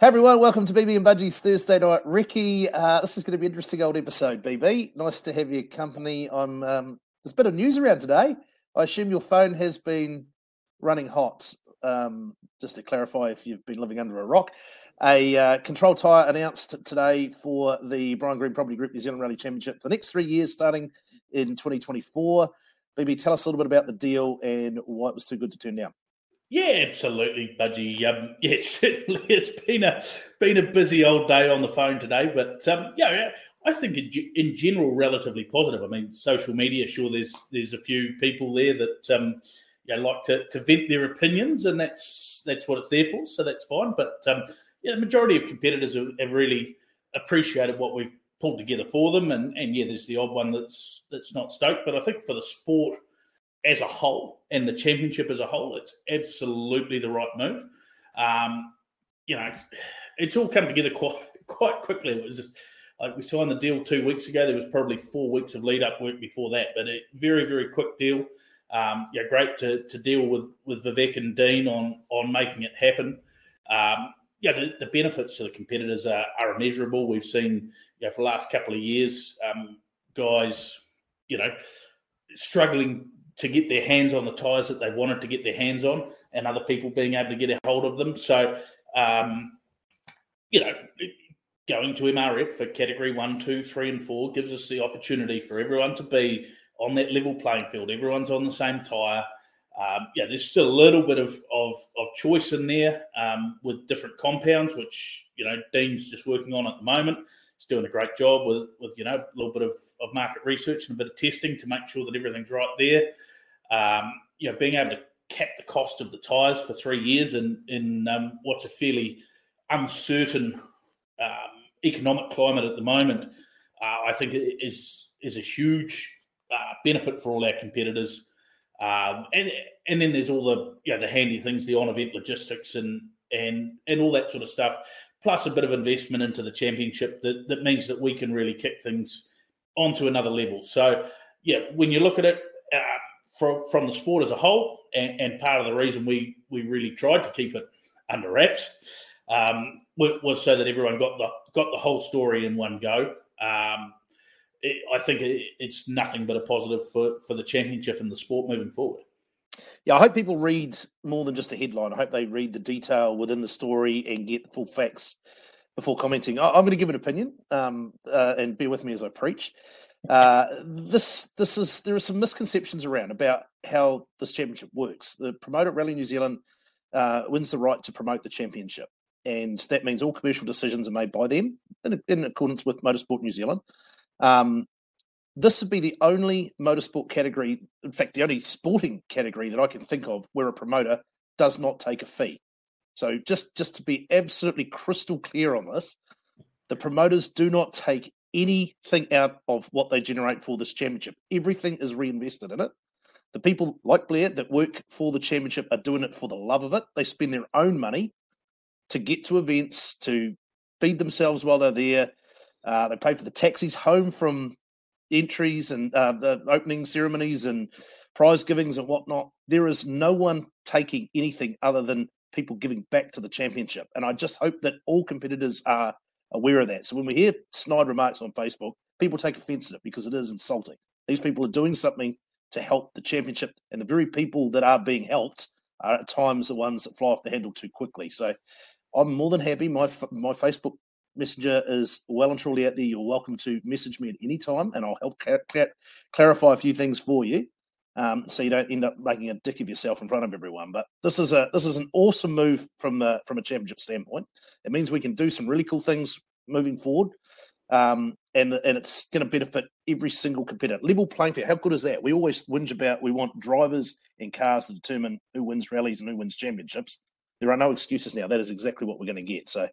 Hey everyone, welcome to BB and Budgie's Thursday night. Recce, uh, this is going to be an interesting old episode, BB. Nice to have your company. I'm, um, there's a bit of news around today. I assume your phone has been running hot. Um, just to clarify, if you've been living under a rock, a uh, control tyre announced today for the Brian Green Property Group New Zealand Rally Championship for the next three years, starting in 2024. BB, tell us a little bit about the deal and why it was too good to turn down. Yeah, absolutely, Budgie. Um, yeah, certainly, it's been a been a busy old day on the phone today, but um, yeah, I think in, in, general, relatively positive. I mean, social media, sure, there's there's a few people there that um, you know, like to, to vent their opinions, and that's that's what it's there for. So that's fine. But um, yeah, the majority of competitors have, have really appreciated what we've pulled together for them, and and yeah, there's the odd one that's that's not stoked. But I think for the sport as a whole and the championship as a whole, it's absolutely the right move. Um, you know, it's all come together quite quite quickly. It was just, like we signed the deal two weeks ago. There was probably four weeks of lead up work before that, but a very very quick deal. Um, yeah, great to, to deal with with Vivek and Dean on on making it happen. Um, yeah, the, the, benefits to the competitors are, are immeasurable. We've seen, you know, for the last couple of years, um, guys, you know, struggling to get their hands on the tyres that they wanted to get their hands on, and other people being able to get a hold of them. So, um, you know, going to MRF for category one, two, three, and four gives us the opportunity for everyone to be on that level playing field. Everyone's on the same tyre. Um, yeah, there's still a little bit of, of, of choice in there um, with different compounds, which you know Dean's just working on at the moment he's doing a great job with, with you know a little bit of, of market research and a bit of testing to make sure that everything's right there. Um, you know, being able to cap the cost of the tyres for three years in in um, what's a fairly uncertain um, economic climate at the moment, uh, I think is is a huge uh, benefit for all our competitors. Um, and and then there's all the you know the handy things, the on event logistics and and and all that sort of stuff plus a bit of investment into the championship that, that means that we can really kick things onto another level. So, yeah, when you look at it uh, from, from the sport as a whole, and, and, part of the reason we, we really tried to keep it under wraps um, was so that everyone got the got the whole story in one go. Um, it, I think it, it's nothing but a positive for, for the championship and the sport moving forward yeah, I hope people read more than just a headline. I hope they read the detail within the story and get the full facts before commenting. I, am going to give an opinion, um, uh, and bear with me as I preach. Uh, this this is there are some misconceptions around about how this championship works. The promoter Rally New Zealand uh, wins the right to promote the championship, and that means all commercial decisions are made by them in, in accordance with Motorsport New Zealand. Um, this would be the only motorsport category, in fact, the only sporting category that I can think of where a promoter does not take a fee. So just just to be absolutely crystal clear on this, the promoters do not take anything out of what they generate for this championship. Everything is reinvested in it. The people like Blair that work for the championship are doing it for the love of it. They spend their own money to get to events, to feed themselves while they're there. Uh, they pay for the taxis home from entries and uh, the opening ceremonies and prize givings and whatnot, there is no one taking anything other than people giving back to the championship. And I just hope that all competitors are aware of that. So when we hear snide remarks on Facebook, people take offense at it because it is insulting. These people are doing something to help the championship, and the very people that are being helped are at times the ones that fly off the handle too quickly. So I'm more than happy. My my Facebook Messenger is well and truly out there. You're welcome to message me at any time, and I'll help clarify a few things for you, um, so you don't end up making a dick of yourself in front of everyone. But this is a this is an awesome move from the from a championship standpoint. It means we can do some really cool things moving forward, um, and and it's going to benefit every single competitor. Level playing field. How good is that? We always whinge about we want drivers and cars to determine who wins rallies and who wins championships. There are no excuses now. That is exactly what we're going to get. So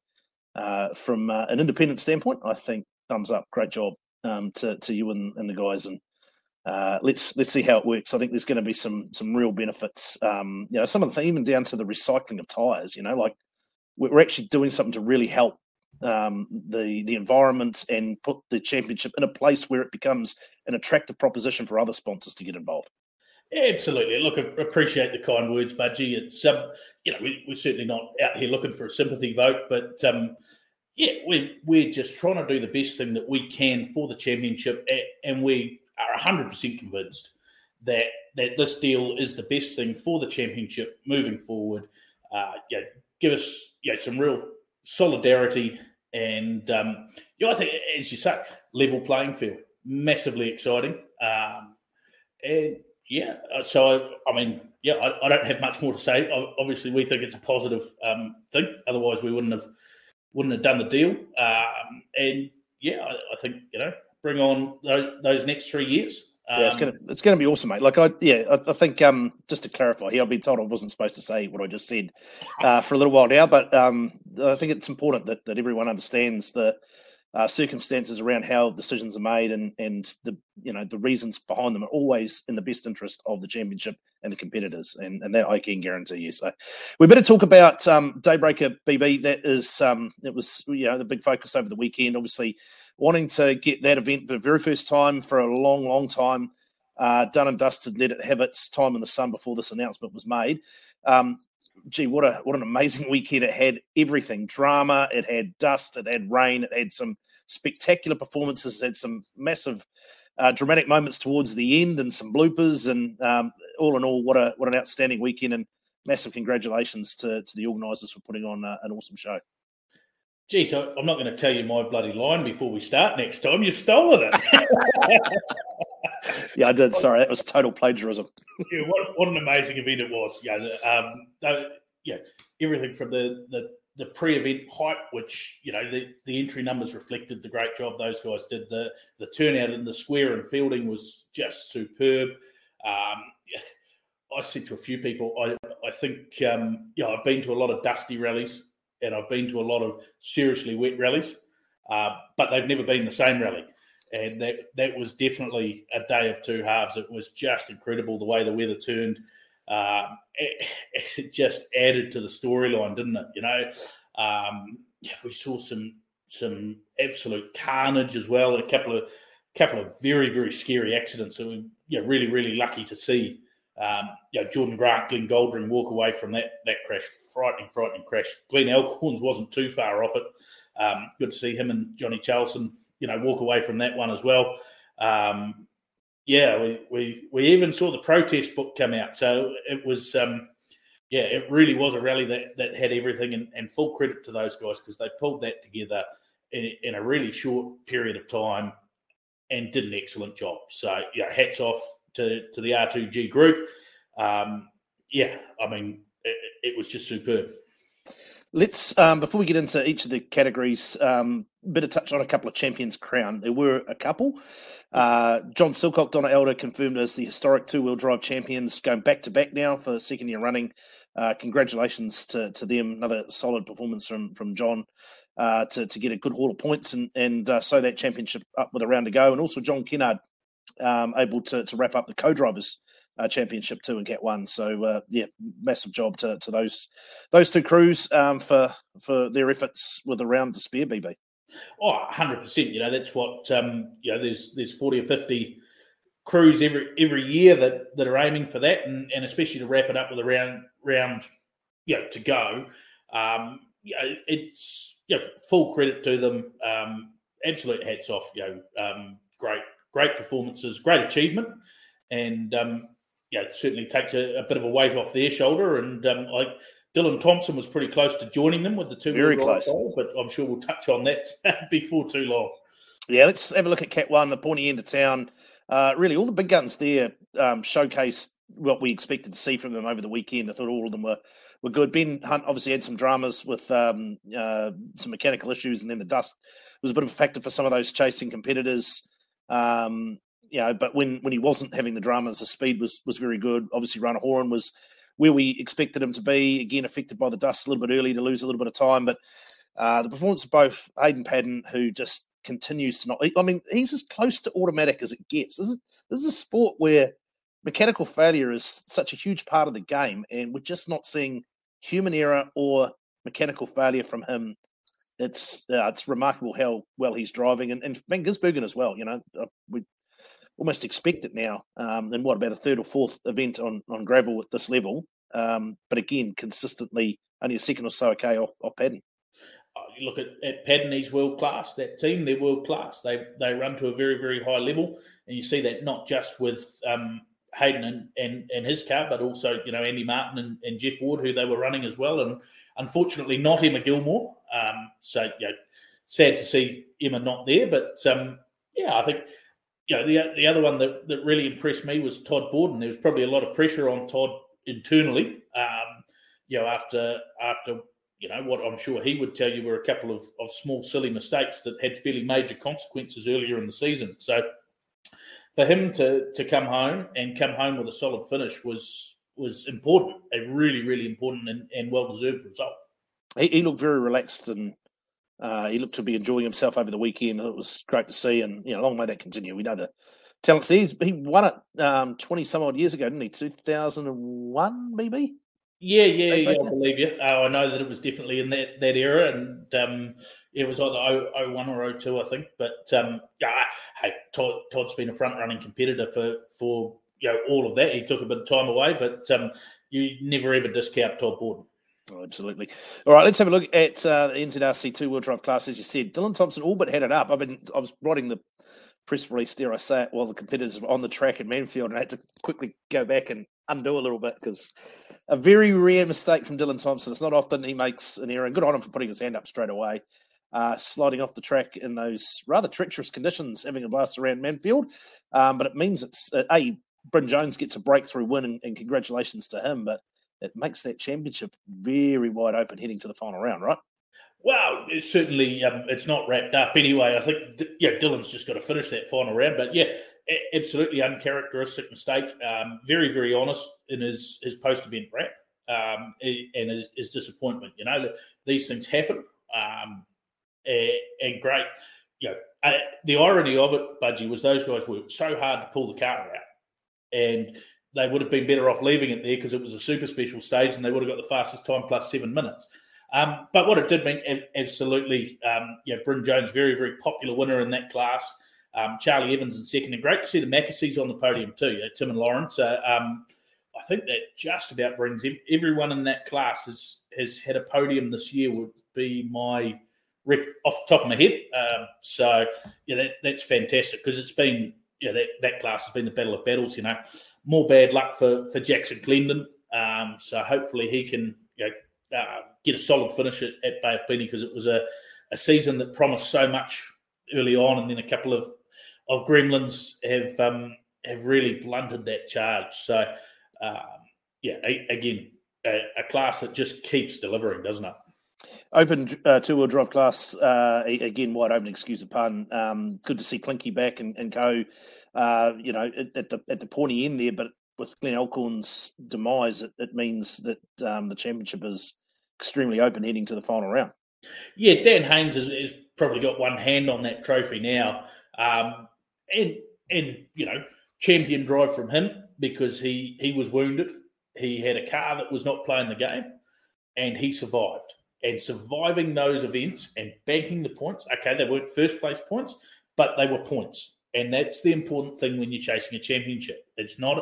uh, from uh, an independent standpoint, I think thumbs up, great job um, to to you and, and the guys, and uh, let's let's see how it works. I think there's going to be some some real benefits. Um, you know, some of the even down to the recycling of tires. You know, like we're actually doing something to really help um, the the environment and put the championship in a place where it becomes an attractive proposition for other sponsors to get involved. Absolutely. Look, I appreciate the kind words, Budgie. It's um, you know, we, are certainly not out here looking for a sympathy vote, but um, yeah, we're we're just trying to do the best thing that we can for the championship, and we are hundred percent convinced that that this deal is the best thing for the championship moving forward. Uh, yeah, give us yeah some real solidarity, and um, you know, I think as you say, level playing field, massively exciting. Um, and yeah, uh, so I, I mean, yeah, I, I, don't have much more to say. Obviously, we think it's a positive um, thing. Otherwise, we wouldn't have wouldn't have done the deal. Um, and yeah, I, I, think you know, bring on those, those next three years. Um, yeah, it's gonna it's gonna be awesome, mate. Like I yeah, I, I, think um just to clarify here, I've been told I wasn't supposed to say what I just said uh, for a little while now, but um I think it's important that, that everyone understands the uh, circumstances around how decisions are made and and the you know the reasons behind them are always in the best interest of the championship and the competitors and, and that I can guarantee you. So we better talk about um, Daybreaker BB. That is um, it was you know the big focus over the weekend. Obviously wanting to get that event for the very first time for a long long time. Uh, done and dusted, let it have its time in the sun before this announcement was made. Um, gee, what a what an amazing weekend! It had everything: drama, it had dust, it had rain, it had some spectacular performances, it had some massive uh, dramatic moments towards the end, and some bloopers. And um, all in all, what a what an outstanding weekend! And massive congratulations to to the organisers for putting on uh, an awesome show. Gee, so I'm not going to tell you my bloody line before we start next time. You've stolen it. yeah, I did. Sorry, that was total plagiarism. yeah, what, what an amazing event it was. Yeah, um, yeah, everything from the the the pre-event hype, which you know the, the entry numbers reflected the great job those guys did. The the turnout in the square and Feilding was just superb. Um, I said to a few people, I I think um, yeah, I've been to a lot of dusty rallies and I've been to a lot of seriously wet rallies, uh, but they've never been the same rally and that that was definitely a day of two halves. It was just incredible the way the weather turned. Um, it, it, just added to the storyline, didn't it? You know, um, we saw some some absolute carnage as well. A couple of couple of very very scary accidents. So we yeah really really lucky to see. Um, you know, Jordan Grant, Glenn Goldring walk away from that that crash. Frightening, frightening crash. Glenn Elkhorns wasn't too far off it. Um, good to see him and Johnny Charlson you know walk away from that one as well. Um, yeah, we, we we even saw the protest book come out, so it was um, yeah, it really was a rally that that had everything, and, and full credit to those guys because they pulled that together in, in, a really short period of time and did an excellent job. So yeah, hats off to to the R2G group. Um, yeah, I mean it, it was just superb. Let's um, before we get into each of the categories, um, better touch on a couple of champions crown. There were a couple. Uh, John Silcock, Donna Elder confirmed as the historic two wheel drive champions, going back to back now for the second year running. Uh, congratulations to, to them. Another solid performance from from John uh, to to get a good haul of points and and uh, sew that championship up with a round to go. And also John Kennard um, able to to wrap up the co-drivers uh, championship two and get one. So uh, yeah, massive job to, to those those two crews um, for for their efforts with a round to spare. BB. Oh, 100 percent. You know that's what um, you know. There's there's forty or fifty crews every every year that that are aiming for that, and, and especially to wrap it up with a round round, you know, to go. Um, you know, it's you know, full credit to them. Um, absolute hats off. You know, um, great great performances, great achievement, and um, yeah, certainly takes a, a, bit of a weight off their shoulder. And um, like Dylan Thompson was pretty close to joining them with the two very close, goal, but I'm sure we'll touch on that before too long. Yeah, let's have a look at Cat One, the pointy end of town. Uh, really, all the big guns there um, showcased what we expected to see from them over the weekend. I thought all of them were were good. Ben Hunt obviously had some dramas with um, uh, some mechanical issues, and then the dust was a bit of a factor for some of those chasing competitors. Um, you know, but when when he wasn't having the dramas, the speed was was very good. Obviously, Raana Horan was where we expected him to be. Again, affected by the dust a little bit early to lose a little bit of time, but uh, the performance of both Hayden Paddon, who just continues to not. I mean, he's as close to automatic as it gets. This is, this is a sport where mechanical failure is such a huge part of the game, and we're just not seeing human error or mechanical failure from him. It's uh, it's remarkable how well he's driving, and, and Van Gisbergen as well. You know, uh, we almost expect it now. Um, and what about a third or fourth event on, on gravel at this level? Um, but again, consistently only a second or so okay off, off Paddon. Oh, you look at, at Paddon, he's world class. That team, they're world class. They they run to a very, very high level. And you see that not just with um, Hayden and, and, and his car, but also, you know, Andy Martin and, and Jeff Ward, who they were running as well. And unfortunately, not Emma Gilmour. Um, so, you know, sad to see Emma not there. But um, yeah, I think you know the the other one that, that really impressed me was Todd Borden. There was probably a lot of pressure on Todd internally. Um, you know, after after you know what I'm sure he would tell you were a couple of, of small silly mistakes that had fairly major consequences earlier in the season. So for him to to come home and come home with a solid finish was was important, a really really important and, and well deserved result. He, he, looked very relaxed and uh, he looked to be enjoying himself over the weekend. It was great to see, and you know, long may that continue. We know the talents. He's, he won it um, twenty some odd years ago, didn't he? Two thousand and one, maybe. Yeah, yeah, yeah, I believe you. Uh, I know that it was definitely in that, that era, and um, it was either 01 or 02, I think. But um, yeah, hey, Todd, has been a front running competitor for for you know all of that. He took a bit of time away, but um, you never ever discount Todd Borden. Oh, absolutely. All right, let's have a look at uh, the NZRC two wheel drive class. As you said, Dylan Thompson all but had it up. I mean, I was writing the press release, dare I say it, while the competitors were on the track at Manfield, and I had to quickly go back and undo a little bit because a very rare mistake from Dylan Thompson. It's not often he makes an error, and good on him for putting his hand up straight away. Uh, sliding off the track in those rather treacherous conditions, having a blast around Manfield. Um, but it means it's uh, a Bryn Jones gets a breakthrough win, and, and congratulations to him. But it makes that championship very wide open heading to the final round, right? Well, it's certainly um, it's not wrapped up anyway. I think yeah, Dylan's just got to finish that final round, but yeah, absolutely uncharacteristic mistake. Um, very very honest in his his post event wrap um, and his, his, disappointment. You know, these things happen, um, and, and, great. You know, uh, the irony of it, Budgie, was those guys worked so hard to pull the car out, and they would have been better off leaving it there because it was a super special stage and they would have got the fastest time plus seven minutes. Um, but what it did mean, absolutely, um, yeah, Bryn Jones, very, very popular winner in that class. Um, Charlie Evans in second, and great to see the Macasseys on the podium too, yeah, Tim and Lawrence. Uh, um, I think that just about brings everyone in that class has, has had a podium this year, would be my rec- off the top of my head. Um, so, yeah, that, that's fantastic because it's been, yeah, that, that class has been the battle of battles, you know more bad luck for, for Jackson Glendon. Um, so hopefully he can you know, uh, get a solid finish at, at Bay of Plenty because it was a, a season that promised so much early on, and then a couple of of gremlins have um, have really blunted that charge. So um, yeah, a, again, a, a, class that just keeps delivering, doesn't it? Open uh, two wheel drive class uh, again, wide open. Excuse the pun. Um, good to see Clinky back and, and go uh, you know, at, at, the at the pointy end there. But with Glenn Elkhorn's demise, it, it means that um, the championship is extremely open heading to the final round. Yeah, Dan Haynes has, has probably got one hand on that trophy now, um, and and you know, champion drive from him because he he was wounded. He had a car that was not playing the game, and he survived. And surviving those events and banking the points. Okay, they weren't first place points, but they were points. And that's the important thing when you're chasing a championship. It's not,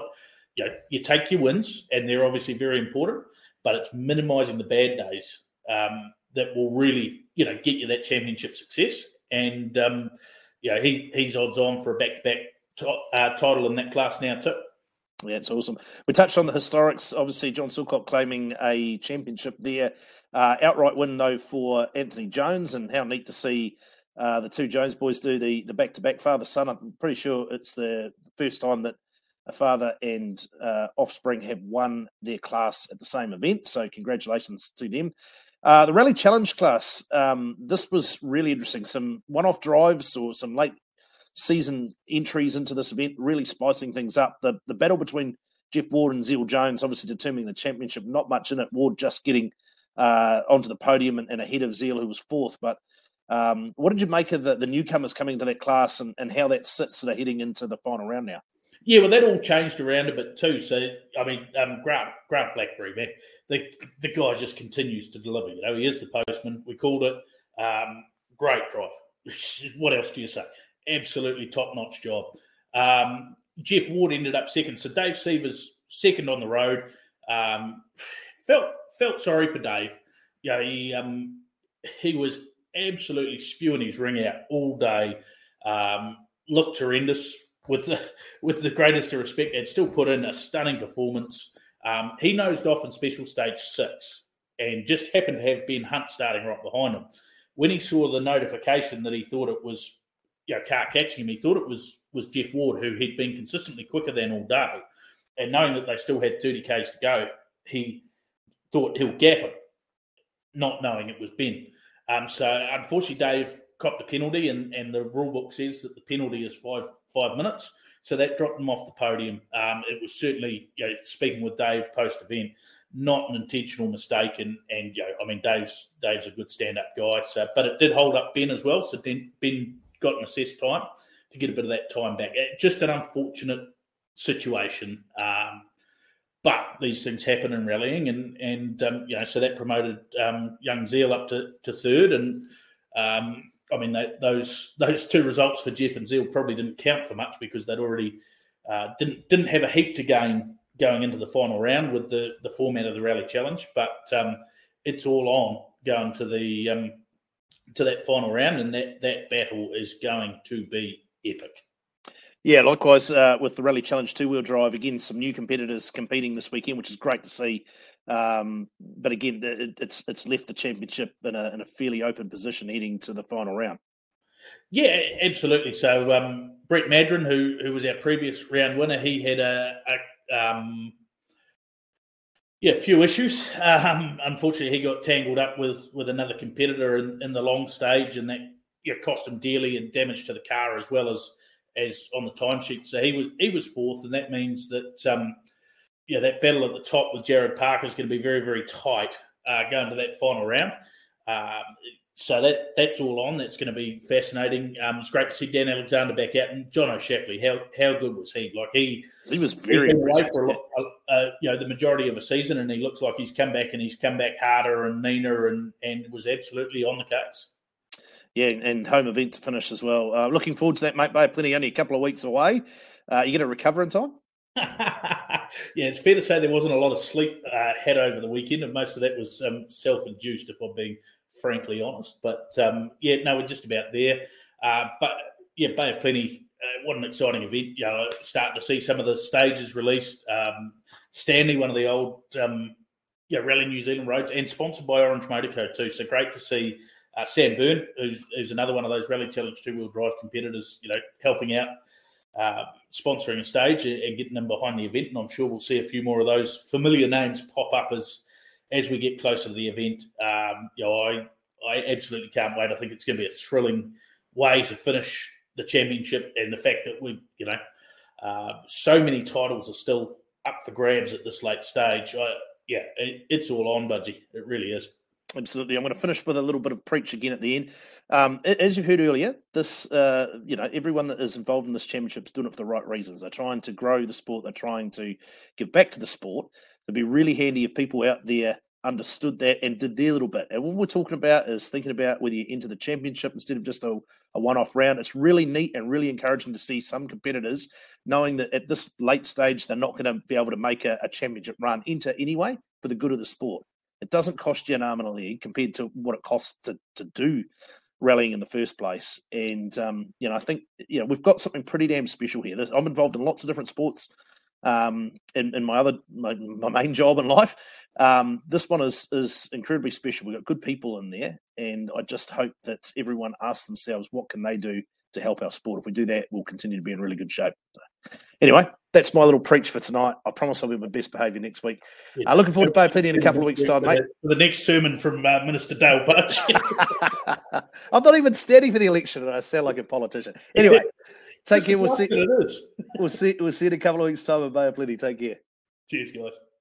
you know, you take your wins, and they're obviously very important, but it's minimizing the bad days um, that will really, you know, get you that championship success. And, um, you know, he, he's odds on for a back to back title in that class now, too. Yeah, it's awesome. We touched on the historics. Obviously, John Silcock claiming a championship there. Uh, outright win, though, for Anthony Jones, and how neat to see uh, the two Jones boys do the the back to back father son. I'm pretty sure it's the first time that a father and uh, offspring have won their class at the same event. So congratulations to them. Uh, the rally challenge class. Um, this was really interesting. Some one off drives or some late season entries into this event, really spicing things up. The the battle between Jeff Ward and Zeal Jones, obviously determining the championship. Not much in it. Ward just getting uh, onto the podium and, and ahead of Zeal, who was fourth, but um, what did you make of the, the newcomers coming to that class and, and how that sits sort of heading into the final round now? Yeah, well, that all changed around a bit too. So, I mean, um, Grant, Grant Blackberry, man, the, the guy just continues to deliver. You know, he is the postman. We called it. Um, great drive. what else do you say? Absolutely top notch job. Um, Jeff Ward ended up second. So Dave Sievers second on the road. Um, felt felt sorry for Dave. Yeah, he um, he was absolutely spewing his ring out all day. Um, looked horrendous with the, with the greatest of respect, and still put in a stunning performance. Um, he nosed off in special stage six and just happened to have Ben Hunt starting right behind him. When he saw the notification that he thought it was you know, catching him, he thought it was was Jeff Ward, who he'd been consistently quicker than all day. And knowing that they still had 30 Ks to go, he thought he'll gap him, not knowing it was Ben. Um, so unfortunately, Dave copped a penalty, and, and the rule book says that the penalty is five five minutes. So that dropped him off the podium. Um, it was certainly, you know, speaking with Dave post event, not an intentional mistake. And and you know, I mean, Dave's Dave's a good stand up guy. So, but it did hold up Ben as well. So then Ben got an assessed time to get a bit of that time back. Just an unfortunate situation. Um, but these things happen in rallying, and and um, you know, so that promoted um, young Zeal up to, to third, and um, I mean, they, those those two results for Jeff and Zeal probably didn't count for much because they'd already uh, didn't didn't have a heap to gain going into the final round with the the format of the Rally Challenge. But um, it's all on going to the um, to that final round, and that that battle is going to be epic. Yeah, likewise uh, with the Rally Challenge two wheel drive. Again, some new competitors competing this weekend, which is great to see. Um, but again, it, it's it's left the championship in a, in a fairly open position heading to the final round. Yeah, absolutely. So um, Brett Madron, who who was our previous round winner, he had a, a um, yeah, few issues. Um, unfortunately, he got tangled up with with another competitor in, in the long stage, and that yeah, cost him dearly and damage to the car as well as as on the timesheet. So he was he was fourth, and that means that um, yeah, that battle at the top with Jared Parker is going to be very, very tight uh, going to that final round. Um, so that that's all on. That's going to be fascinating. Um, it's great to see Dan Alexander back out and John O'Shapley. How how good was he? Like he he was very away for a lot, uh, you know the majority of a season, and he looks like he's come back and he's come back harder and meaner and and was absolutely on the case. Yeah, and home event to finish as well. Uh, looking forward to that, mate. Bay plenty only a couple of weeks away. Uh, you going to recover in time? yeah, it's fair to say there wasn't a lot of sleep uh, had over the weekend, and most of that was um, self-induced, if I'm being frankly honest. But um, yeah, no, we're just about there. Uh, but yeah, Bay of Plenty, uh, what an exciting event! You know, starting to see some of the stages released. Um, Stanley, one of the old um, yeah, Rally New Zealand roads, and sponsored by Orange Motorco too. So great to see uh, Sam Byrne, who's, who's another one of those Rally Challenge two-wheel drive competitors, you know, helping out uh, sponsoring a stage and getting them behind the event. And I'm sure we'll see a few more of those familiar names pop up as as we get closer to the event. Um, you know, I I absolutely can't wait. I think it's going to be a thrilling way to finish the championship, and the fact that we, you know, uh, so many titles are still up for grabs at this late stage. I, yeah, it, it's all on, Budgie. It really is. Absolutely. I'm going to finish with a little bit of preach again at the end. Um, as you've heard earlier, this, uh, you know, everyone that is involved in this championship is doing it for the right reasons. They're trying to grow the sport. They're trying to give back to the sport. It'd be really handy if people out there understood that and did their little bit. And what we're talking about is thinking about whether you enter the championship instead of just a, a one-off round. It's really neat and really encouraging to see some competitors knowing that at this late stage they're not going to be able to make a, a championship run enter anyway for the good of the sport. It doesn't cost you an arm and a leg compared to what it costs to, to do rallying in the first place. And um, you know, I think you know we've got something pretty damn special here. I'm involved in lots of different sports um, in, in my other my, my main job in life. Um, this one is is incredibly special. We've got good people in there, and I just hope that everyone asks themselves what can they do to help our sport. If we do that, we'll continue to be in really good shape. So, anyway, that's my little preach for tonight. I promise I'll be my best behaviour next week. Yeah. Uh, looking forward to Bay Plenty in a couple of weeks' time, mate. For the next sermon from uh, Minister Dale Budge. I'm not even standing for the election, and I sound like a politician. Anyway, take care. We'll see. We'll see. We'll see in a couple of weeks' time at Bay Plenty. Take care. Cheers, guys.